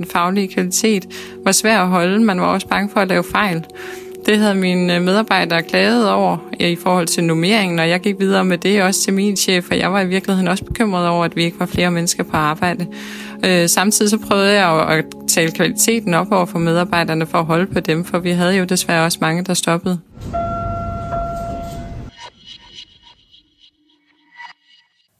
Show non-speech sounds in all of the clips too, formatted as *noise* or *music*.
den faglige kvalitet var svær at holde. Man var også bange for at lave fejl. Det havde mine øh, medarbejdere klaget over i forhold til nummeringen, og jeg gik videre med det også til min chef, og jeg var i virkeligheden også bekymret over, at vi ikke var flere mennesker på arbejde. Øh, samtidig så prøvede jeg at tale kvaliteten op over for medarbejderne for at holde på dem, for vi havde jo desværre også mange, der stoppede.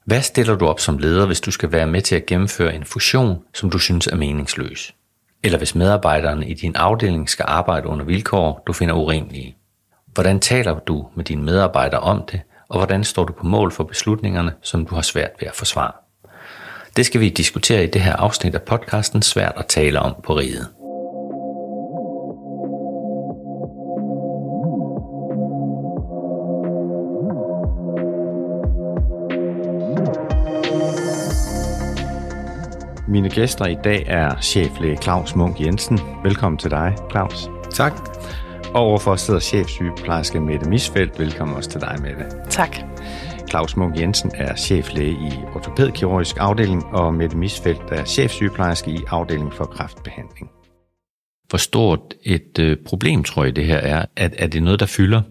Hvad stiller du op som leder, hvis du skal være med til at gennemføre en fusion, som du synes er meningsløs? Eller hvis medarbejderne i din afdeling skal arbejde under vilkår, du finder urimelige? Hvordan taler du med dine medarbejdere om det, og hvordan står du på mål for beslutningerne, som du har svært ved at forsvare? Det skal vi diskutere i det her afsnit af podcasten Svært at tale om på riget. Mine gæster i dag er cheflæge Claus Munk Jensen. Velkommen til dig, Claus. Tak. Og overfor sidder chefsygeplejerske Mette Misfeldt. Velkommen også til dig, Mette. Tak. Claus Munk Jensen er cheflæge i ortopædkirurgisk afdeling, og Mette Misfeldt er chefsygeplejerske i afdeling for kræftbehandling. Hvor stort et øh, problem tror jeg det her er? Er, er det noget, der fylder?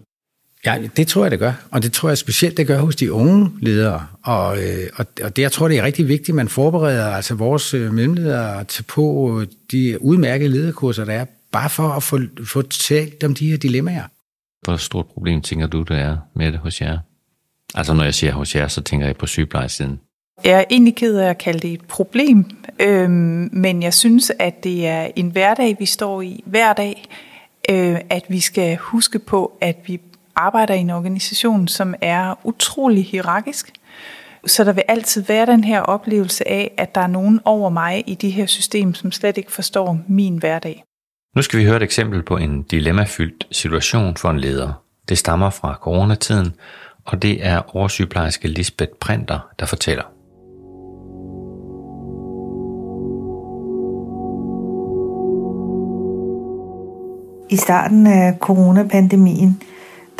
Ja, det tror jeg, det gør. Og det tror jeg specielt, det gør hos de unge ledere. Og, øh, og, og det, jeg tror, det er rigtig vigtigt, at man forbereder altså vores øh, mellemledere til på de udmærkede lederkurser, der er, bare for at få, få talt om de her dilemmaer. Hvor stort problem tænker du, det er med det hos jer? Altså når jeg siger hos jer, så tænker jeg på sygeplejesiden. Jeg er egentlig ked af at kalde det et problem, øhm, men jeg synes, at det er en hverdag, vi står i hver dag, øh, at vi skal huske på, at vi arbejder i en organisation, som er utrolig hierarkisk. Så der vil altid være den her oplevelse af, at der er nogen over mig i de her system, som slet ikke forstår min hverdag. Nu skal vi høre et eksempel på en dilemmafyldt situation for en leder. Det stammer fra coronatiden, og det er oversygeplejerske Lisbeth Printer, der fortæller. I starten af coronapandemien,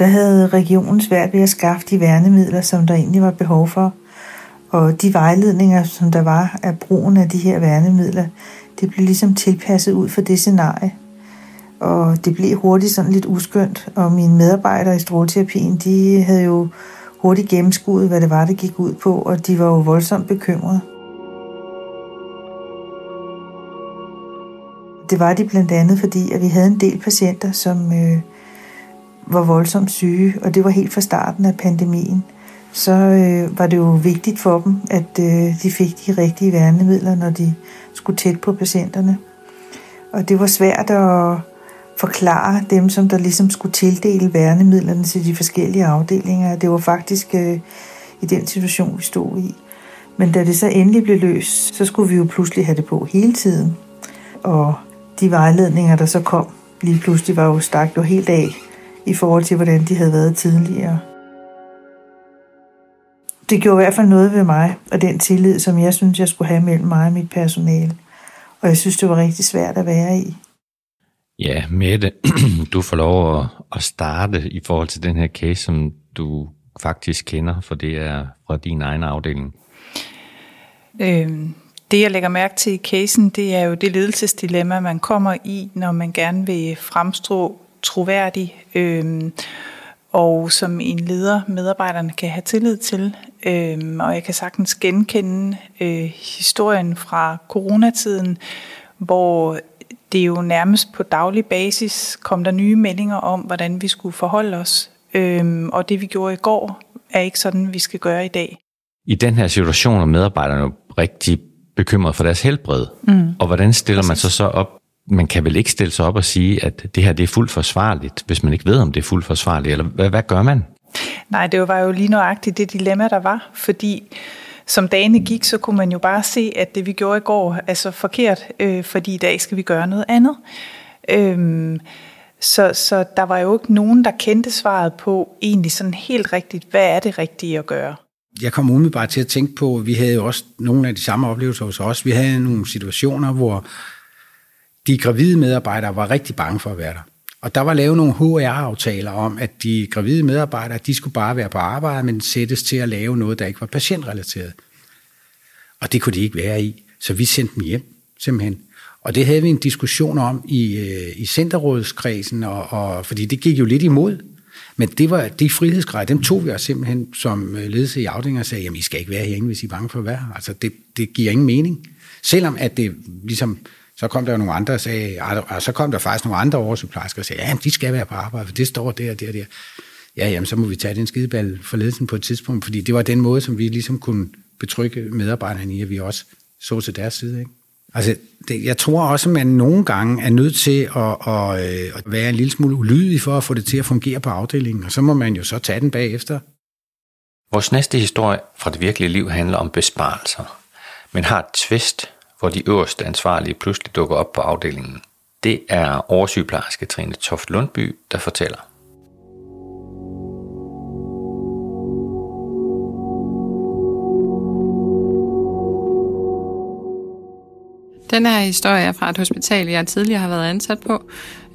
der havde regionen svært ved at skaffe de værnemidler, som der egentlig var behov for. Og de vejledninger, som der var af brugen af de her værnemidler, det blev ligesom tilpasset ud for det scenarie. Og det blev hurtigt sådan lidt uskyndt, og mine medarbejdere i stråleterapien, de havde jo hurtigt gennemskuet, hvad det var, det gik ud på, og de var jo voldsomt bekymrede. Det var de blandt andet, fordi at vi havde en del patienter, som øh, var voldsomt syge, og det var helt fra starten af pandemien. Så øh, var det jo vigtigt for dem, at øh, de fik de rigtige værnemidler, når de skulle tæt på patienterne. Og det var svært at forklare dem, som der ligesom skulle tildele værnemidlerne til de forskellige afdelinger. Det var faktisk øh, i den situation, vi stod i. Men da det så endelig blev løst, så skulle vi jo pludselig have det på hele tiden. Og de vejledninger, der så kom, lige pludselig var jo stagt jo helt af i forhold til, hvordan de havde været tidligere. Det gjorde i hvert fald noget ved mig, og den tillid, som jeg synes, jeg skulle have mellem mig og mit personale. Og jeg synes, det var rigtig svært at være i. Ja, Mette, *clears throat* du får lov at starte i forhold til den her case, som du faktisk kender, for det er fra din egen afdeling. Øhm, det jeg lægger mærke til i casen, det er jo det ledelsesdilemma, man kommer i, når man gerne vil fremstå troværdig, øhm, og som en leder medarbejderne kan have tillid til. Øhm, og jeg kan sagtens genkende øh, historien fra coronatiden, hvor det jo nærmest på daglig basis kom der nye meldinger om, hvordan vi skulle forholde os. Øhm, og det vi gjorde i går, er ikke sådan, vi skal gøre i dag. I den her situation er medarbejderne jo rigtig bekymret for deres helbred. Mm. Og hvordan stiller man sig så op? Man kan vel ikke stille sig op og sige, at det her det er fuldt forsvarligt, hvis man ikke ved, om det er fuldt forsvarligt, eller hvad, hvad gør man? Nej, det var jo lige nøjagtigt det dilemma, der var, fordi som dagene gik, så kunne man jo bare se, at det vi gjorde i går er så forkert, øh, fordi i dag skal vi gøre noget andet. Øhm, så, så der var jo ikke nogen, der kendte svaret på egentlig sådan helt rigtigt, hvad er det rigtige at gøre? Jeg kom umiddelbart til at tænke på, at vi havde jo også nogle af de samme oplevelser hos os. Vi havde nogle situationer, hvor de gravide medarbejdere var rigtig bange for at være der. Og der var lavet nogle HR-aftaler om, at de gravide medarbejdere, de skulle bare være på arbejde, men sættes til at lave noget, der ikke var patientrelateret. Og det kunne de ikke være i. Så vi sendte dem hjem, simpelthen. Og det havde vi en diskussion om i, øh, i Centerrådskredsen, og, og, fordi det gik jo lidt imod. Men det var de frihedsgrader, dem tog vi os simpelthen som øh, ledelse i afdelingen og sagde, jamen I skal ikke være herinde, hvis I er bange for at være her. Altså det, det giver ingen mening. Selvom at det ligesom, så kom der jo nogle andre og sagde, og så kom der faktisk nogle andre oversygeplejersker og sagde, ja, de skal være på arbejde, for det står der der der. Ja, jamen så må vi tage den skideball for ledelsen på et tidspunkt, fordi det var den måde, som vi ligesom kunne betrygge medarbejderne i, at vi også så til deres side. Ikke? Altså, det, jeg tror også, at man nogle gange er nødt til at, at, øh, at være en lille smule ulydig for at få det til at fungere på afdelingen, og så må man jo så tage den bagefter. Vores næste historie fra det virkelige liv handler om besparelser, men har et twist, hvor de øverste ansvarlige pludselig dukker op på afdelingen. Det er oversygeplejerske Trine Toft Lundby, der fortæller. Den her historie er fra et hospital, jeg tidligere har været ansat på.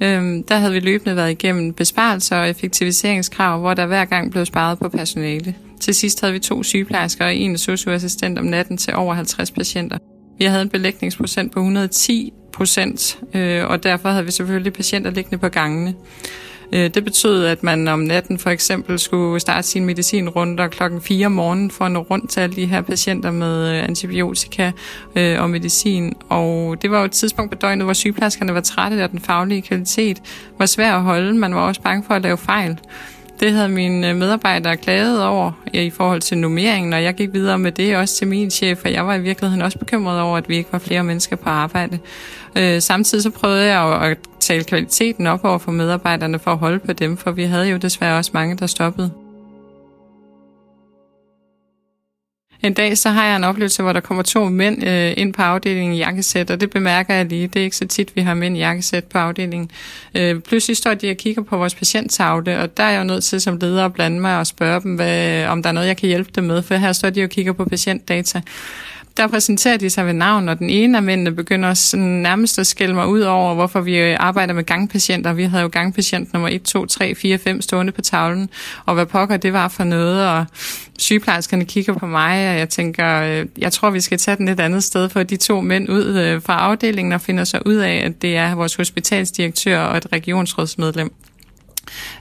Øhm, der havde vi løbende været igennem besparelser og effektiviseringskrav, hvor der hver gang blev sparet på personale. Til sidst havde vi to sygeplejersker og en socioassistent om natten til over 50 patienter. Vi havde en belægningsprocent på 110 procent, øh, og derfor havde vi selvfølgelig patienter liggende på gangene. Øh, det betød, at man om natten for eksempel skulle starte sin medicinrunde klokken 4 om morgenen for at nå rundt til alle de her patienter med øh, antibiotika øh, og medicin. Og det var jo et tidspunkt på døgnet, hvor sygeplejerskerne var trætte, og den faglige kvalitet var svær at holde. Man var også bange for at lave fejl. Det havde mine øh, medarbejdere klaget over i forhold til nummeringen, og jeg gik videre med det også til min chef, og jeg var i virkeligheden også bekymret over, at vi ikke var flere mennesker på arbejde. Øh, samtidig så prøvede jeg at tale kvaliteten op over for medarbejderne for at holde på dem, for vi havde jo desværre også mange, der stoppede. En dag så har jeg en oplevelse, hvor der kommer to mænd øh, ind på afdelingen i jakkesæt, og det bemærker jeg lige. Det er ikke så tit, vi har mænd i jakkesæt på afdelingen. Øh, pludselig står de og kigger på vores patienttavle, og der er jeg jo nødt til som leder at blande mig og spørge dem, hvad, om der er noget, jeg kan hjælpe dem med, for her står de og kigger på patientdata der præsenterer de sig ved navn, og den ene af mændene begynder sådan nærmest at skælde mig ud over, hvorfor vi øh, arbejder med gangpatienter. Vi havde jo gangpatient nummer 1, 2, 3, 4, 5 stående på tavlen, og hvad pokker det var for noget, og sygeplejerskerne kigger på mig, og jeg tænker, øh, jeg tror, vi skal tage den et andet sted, for de to mænd ud øh, fra afdelingen og finder sig ud af, at det er vores hospitalsdirektør og et regionsrådsmedlem.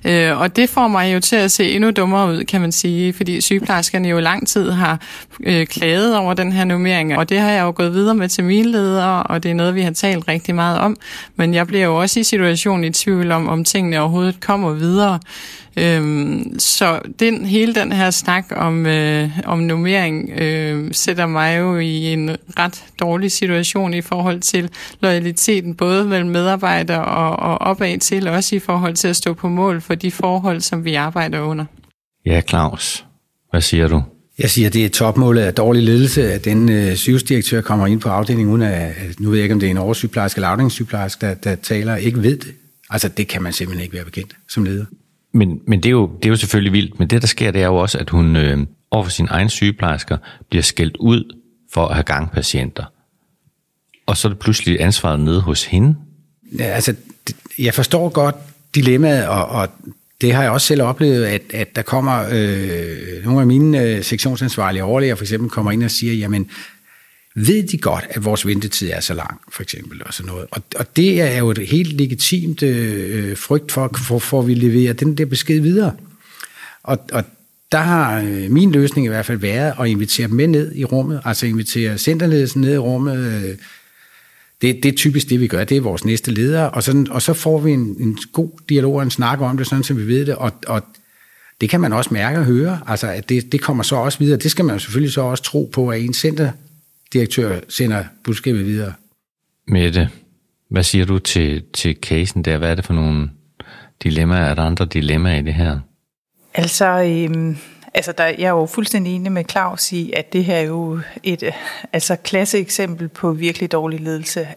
Øh, og det får mig jo til at se endnu dummere ud, kan man sige, fordi sygeplejerskerne jo lang tid har øh, klaget over den her nummering, og det har jeg jo gået videre med til mine ledere, og det er noget, vi har talt rigtig meget om. Men jeg bliver jo også i situationen i tvivl om, om tingene overhovedet kommer videre. Øhm, så den, hele den her snak om, øh, om nummering øh, sætter mig jo i en ret dårlig situation i forhold til loyaliteten, både mellem medarbejdere og, og opad til, også i forhold til at stå på mål for de forhold, som vi arbejder under. Ja, Claus. Hvad siger du? Jeg siger, at det er topmålet af dårlig ledelse, at den øh, sygehusdirektør kommer ind på afdelingen, uden at, nu ved jeg ikke, om det er en oversygeplejerske eller afdelingssygeplejerske, der, der taler, ikke ved det. Altså, det kan man simpelthen ikke være bekendt som leder. Men, men det, er jo, det er jo selvfølgelig vildt, men det, der sker, det er jo også, at hun øh, overfor sin egen sygeplejersker bliver skældt ud for at have gangpatienter. Og så er det pludselig ansvaret nede hos hende. Ja, altså, jeg forstår godt dilemmaet, og, og det har jeg også selv oplevet, at, at der kommer øh, nogle af mine øh, sektionsansvarlige overlæger for eksempel kommer ind og siger, jamen ved de godt, at vores ventetid er så lang, for eksempel, og sådan noget. Og, og det er jo et helt legitimt øh, frygt for, for, for at vi leverer den der besked videre. Og, og der har øh, min løsning i hvert fald været at invitere dem med ned i rummet, altså invitere centerledelsen ned i rummet. Øh, det, det er typisk det, vi gør. Det er vores næste leder, og, sådan, og så får vi en, en god dialog og en snak om det, sådan så vi ved det, og, og det kan man også mærke og høre, altså at det, det kommer så også videre. Det skal man selvfølgelig så også tro på, at en center direktør sender budskabet videre. Mette, hvad siger du til, til casen der? Hvad er det for nogle dilemmaer? Er der andre dilemmaer i det her? Altså, øhm, altså der, jeg er jo fuldstændig enig med Claus i, at det her er jo et altså, klasse eksempel på virkelig dårlig ledelse.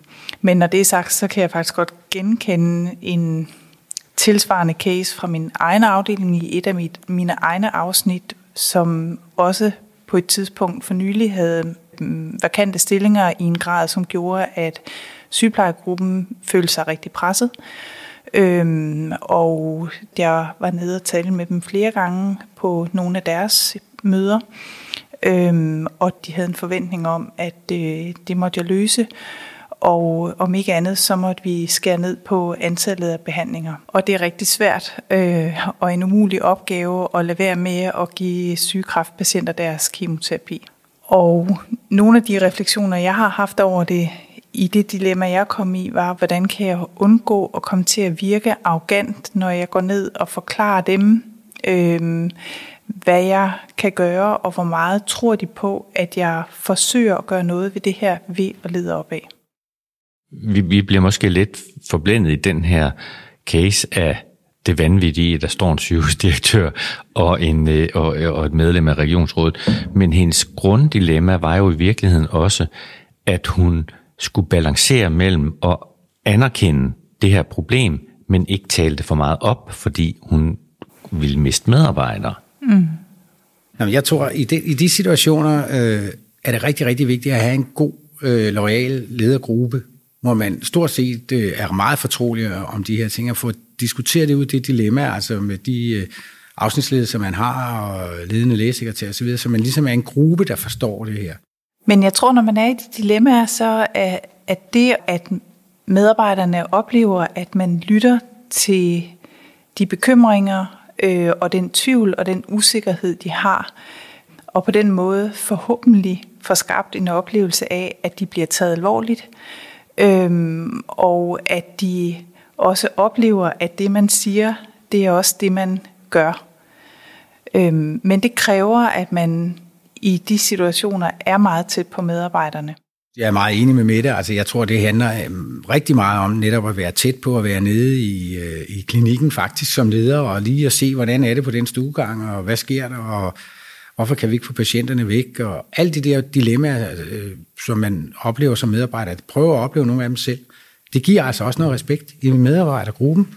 Men når det er sagt, så kan jeg faktisk godt genkende en tilsvarende case fra min egen afdeling i et af mit, mine egne afsnit, som også på et tidspunkt for nylig havde Mm, vakante stillinger i en grad, som gjorde, at sygeplejegruppen følte sig rigtig presset. Øhm, og jeg var nede og tale med dem flere gange på nogle af deres møder. Øhm, og de havde en forventning om, at øh, det måtte jeg løse. og om ikke andet, så måtte vi skære ned på antallet af behandlinger. Og det er rigtig svært øh, og en umulig opgave at lade være med at give sygekræftpatienter deres kemoterapi. Og nogle af de refleksioner, jeg har haft over det i det dilemma, jeg kom i, var, hvordan kan jeg undgå at komme til at virke arrogant, når jeg går ned og forklarer dem, øh, hvad jeg kan gøre, og hvor meget tror de på, at jeg forsøger at gøre noget ved det her ved at lede op af. Vi, vi bliver måske lidt forblændet i den her case af det vanvittige, at der står en sygehusdirektør og, en, øh, og, og et medlem af regionsrådet. Men hendes grunddilemma var jo i virkeligheden også, at hun skulle balancere mellem at anerkende det her problem, men ikke tale det for meget op, fordi hun ville miste medarbejdere. Mm. Jamen, jeg tror, i de, i de situationer øh, er det rigtig, rigtig vigtigt at have en god, øh, lojal ledergruppe, hvor man stort set øh, er meget fortrolig om de her ting, og få diskuteret det ud, det dilemma, altså med de øh, afsnitsledelser, man har, og ledende lægesekretær osv., så man ligesom er en gruppe, der forstår det her. Men jeg tror, når man er i de dilemmaer, så er at det, at medarbejderne oplever, at man lytter til de bekymringer øh, og den tvivl og den usikkerhed, de har, og på den måde forhåbentlig får skabt en oplevelse af, at de bliver taget alvorligt, Øhm, og at de også oplever, at det man siger, det er også det man gør. Øhm, men det kræver, at man i de situationer er meget tæt på medarbejderne. Jeg er meget enig med Mette. Altså, jeg tror, det handler øhm, rigtig meget om netop at være tæt på at være nede i, øh, i klinikken faktisk som leder, og lige at se, hvordan er det på den stuegang, og hvad sker der, og Hvorfor kan vi ikke få patienterne væk? Og alle de der dilemmaer, øh, som man oplever som medarbejder, at prøve at opleve nogle af dem selv. Det giver altså også noget respekt i medarbejdergruppen.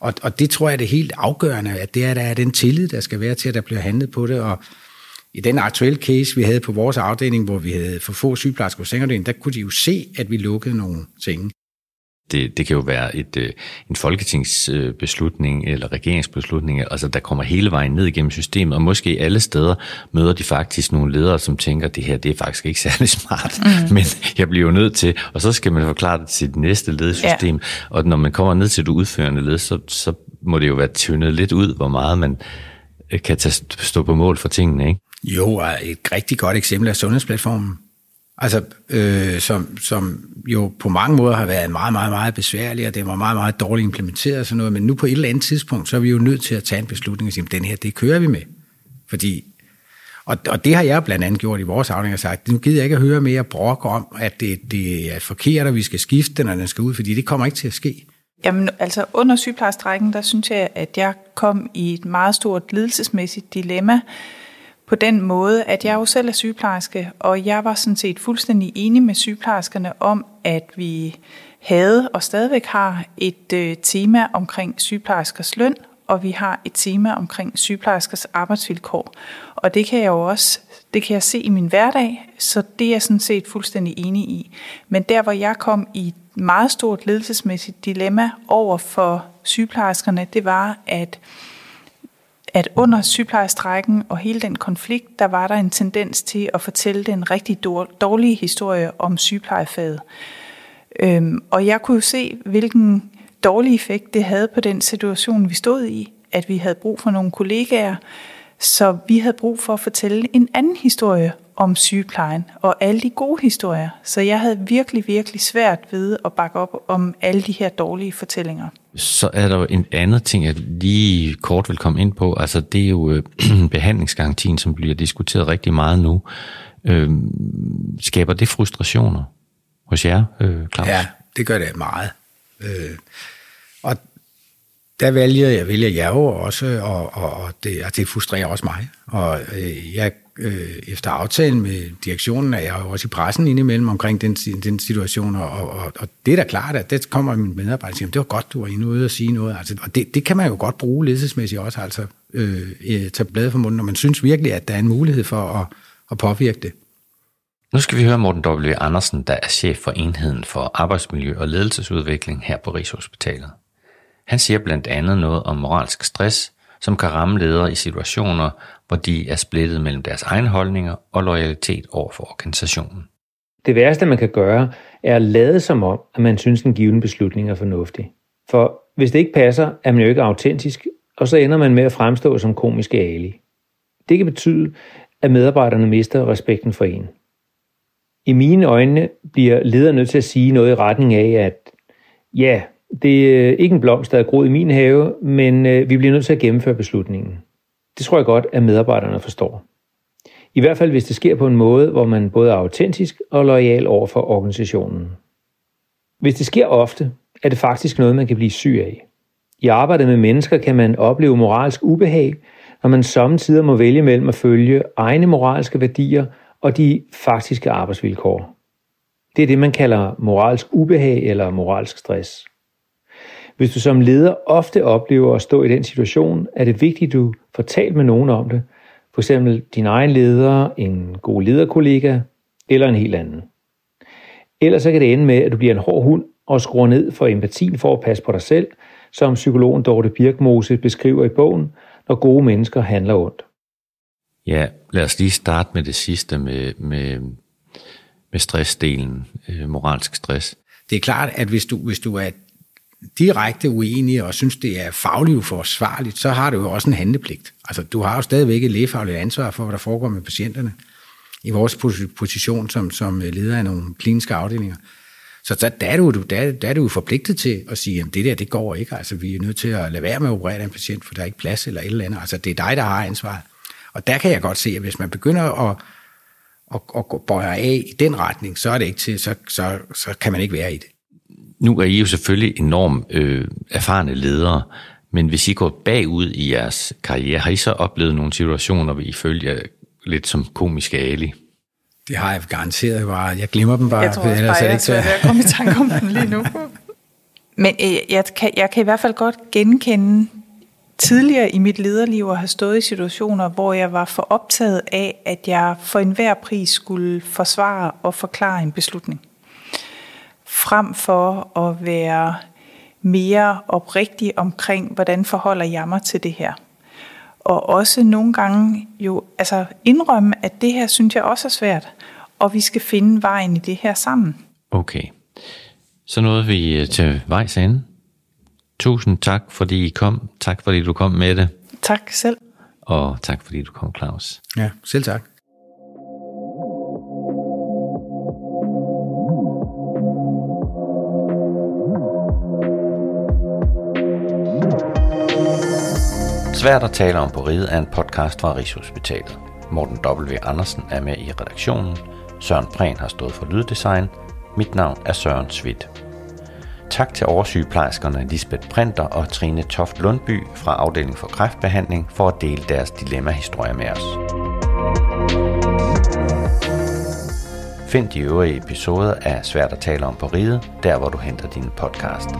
Og, og det tror jeg er det helt afgørende, at det er, der er den tillid, der skal være til, at der bliver handlet på det. Og i den aktuelle case, vi havde på vores afdeling, hvor vi havde for få sygeplejersker på sengeafdelingen, der kunne de jo se, at vi lukkede nogle ting. Det, det kan jo være et, øh, en folketingsbeslutning eller regeringsbeslutning, altså der kommer hele vejen ned igennem systemet, og måske alle steder møder de faktisk nogle ledere, som tænker, det her det er faktisk ikke *laughs* særlig smart, mm. men jeg bliver jo nødt til, og så skal man forklare det til det næste ledesystem, ja. og når man kommer ned til det udførende led, så, så må det jo være tyndet lidt ud, hvor meget man øh, kan tage, stå på mål for tingene, ikke? Jo, et rigtig godt eksempel er sundhedsplatformen. Altså, øh, som, som jo på mange måder har været meget, meget, meget besværlig, og det var meget, meget dårligt implementeret og sådan noget, men nu på et eller andet tidspunkt, så er vi jo nødt til at tage en beslutning og sige, den her, det kører vi med. Fordi, og, og det har jeg blandt andet gjort i vores afdeling og sagt, nu gider jeg ikke at høre mere brok om, at det, det er forkert, og vi skal skifte den, og den skal ud, fordi det kommer ikke til at ske. Jamen, altså under sygeplejestrækken, der synes jeg, at jeg kom i et meget stort ledelsesmæssigt dilemma, på den måde, at jeg jo selv er sygeplejerske, og jeg var sådan set fuldstændig enig med sygeplejerskerne om, at vi havde og stadigvæk har et øh, tema omkring sygeplejerskers løn, og vi har et tema omkring sygeplejerskers arbejdsvilkår. Og det kan jeg jo også det kan jeg se i min hverdag, så det er jeg sådan set fuldstændig enig i. Men der, hvor jeg kom i et meget stort ledelsesmæssigt dilemma over for sygeplejerskerne, det var, at at under sygeplejestrækken og hele den konflikt, der var der en tendens til at fortælle den rigtig dårlige historie om sygeplejefaget. Øhm, og jeg kunne jo se, hvilken dårlig effekt det havde på den situation, vi stod i, at vi havde brug for nogle kollegaer, så vi havde brug for at fortælle en anden historie om sygeplejen og alle de gode historier. Så jeg havde virkelig, virkelig svært ved at bakke op om alle de her dårlige fortællinger. Så er der jo en anden ting, jeg lige kort vil komme ind på. Altså det er jo øh, *clears throat* behandlingsgarantien, som bliver diskuteret rigtig meget nu. Øh, skaber det frustrationer hos jer, øh, Claus? Ja, det gør det meget. Øh, og der vælger jeg, vælger jeg jo også, og, og, og, det, og det frustrerer også mig. Og øh, jeg, øh, efter aftalen med direktionen er jeg jo også i pressen indimellem omkring den, den situation, og, og, og det er da klart, at det kommer min medarbejder og siger, det var godt, du var inde ude og sige noget. Altså, og det, det kan man jo godt bruge ledelsesmæssigt også, altså øh, øh tage bladet for munden, når man synes virkelig, at der er en mulighed for at, at påvirke det. Nu skal vi høre Morten W. Andersen, der er chef for enheden for arbejdsmiljø og ledelsesudvikling her på Rigshospitalet. Han siger blandt andet noget om moralsk stress, som kan ramme ledere i situationer, hvor de er splittet mellem deres egne holdninger og loyalitet over for organisationen. Det værste, man kan gøre, er at lade som om, at man synes, en given beslutning er fornuftig. For hvis det ikke passer, er man jo ikke autentisk, og så ender man med at fremstå som komisk ali. Det kan betyde, at medarbejderne mister respekten for en. I mine øjne bliver lederen nødt til at sige noget i retning af, at ja, det er ikke en blomst, der er groet i min have, men øh, vi bliver nødt til at gennemføre beslutningen. Det tror jeg godt, at medarbejderne forstår. I hvert fald hvis det sker på en måde, hvor man både er autentisk og lojal over for organisationen. Hvis det sker ofte, er det faktisk noget, man kan blive syg af. I arbejdet med mennesker kan man opleve moralsk ubehag, når man samtidig må vælge mellem at følge egne moralske værdier og de faktiske arbejdsvilkår. Det er det, man kalder moralsk ubehag eller moralsk stress. Hvis du som leder ofte oplever at stå i den situation, er det vigtigt, at du får talt med nogen om det. For eksempel din egen leder, en god lederkollega eller en helt anden. Ellers så kan det ende med, at du bliver en hård hund og skruer ned for empatien for at passe på dig selv, som psykologen Dorte Birkmose beskriver i bogen, når gode mennesker handler ondt. Ja, lad os lige starte med det sidste med, med, med stressdelen, øh, moralsk stress. Det er klart, at hvis du, hvis du er direkte uenig og synes, det er fagligt uforsvarligt, så har du jo også en handlepligt. Altså, du har jo stadigvæk et lægefagligt ansvar for, hvad der foregår med patienterne i vores position som, som øh, leder af nogle kliniske afdelinger. Så der, der, er du, der, der er du forpligtet til at sige, at det der, det går ikke. Altså, vi er nødt til at lade være med at operere en patient, for der er ikke plads eller et eller andet. Altså, det er dig, der har ansvaret. Og der kan jeg godt se, at hvis man begynder at, at, at gå bøje af i den retning, så er det ikke til, så, så, så kan man ikke være i det. Nu er I jo selvfølgelig enormt øh, erfarne ledere, men hvis I går bagud i jeres karriere, har I så oplevet nogle situationer, hvor I følger lidt som komiske ali? Det har jeg garanteret bare. Jeg glemmer dem bare. Jeg tror også bare, jeg er svært at komme i tanke om dem lige nu. *laughs* Men øh, jeg, kan, jeg kan i hvert fald godt genkende tidligere i mit lederliv at have stået i situationer, hvor jeg var for optaget af, at jeg for enhver pris skulle forsvare og forklare en beslutning. Frem for at være mere oprigtig omkring, hvordan forholder jeg mig til det her. Og også nogle gange jo altså indrømme, at det her synes jeg også er svært, og vi skal finde vejen i det her sammen. Okay. Så nåede vi øh, til vejs ende. Tusind tak, fordi I kom. Tak, fordi du kom med det. Tak selv. Og tak, fordi du kom, Claus. Ja, selv tak. Svært at tale om på riget er en podcast fra Rigshospitalet. Morten W. Andersen er med i redaktionen. Søren Prehn har stået for lyddesign. Mit navn er Søren Svidt. Tak til oversygeplejerskerne Lisbeth Printer og Trine Toft Lundby fra afdelingen for Kræftbehandling for at dele deres dilemmahistorier med os. Find de øvrige episoder af Svært at tale om på riget, der hvor du henter din podcast.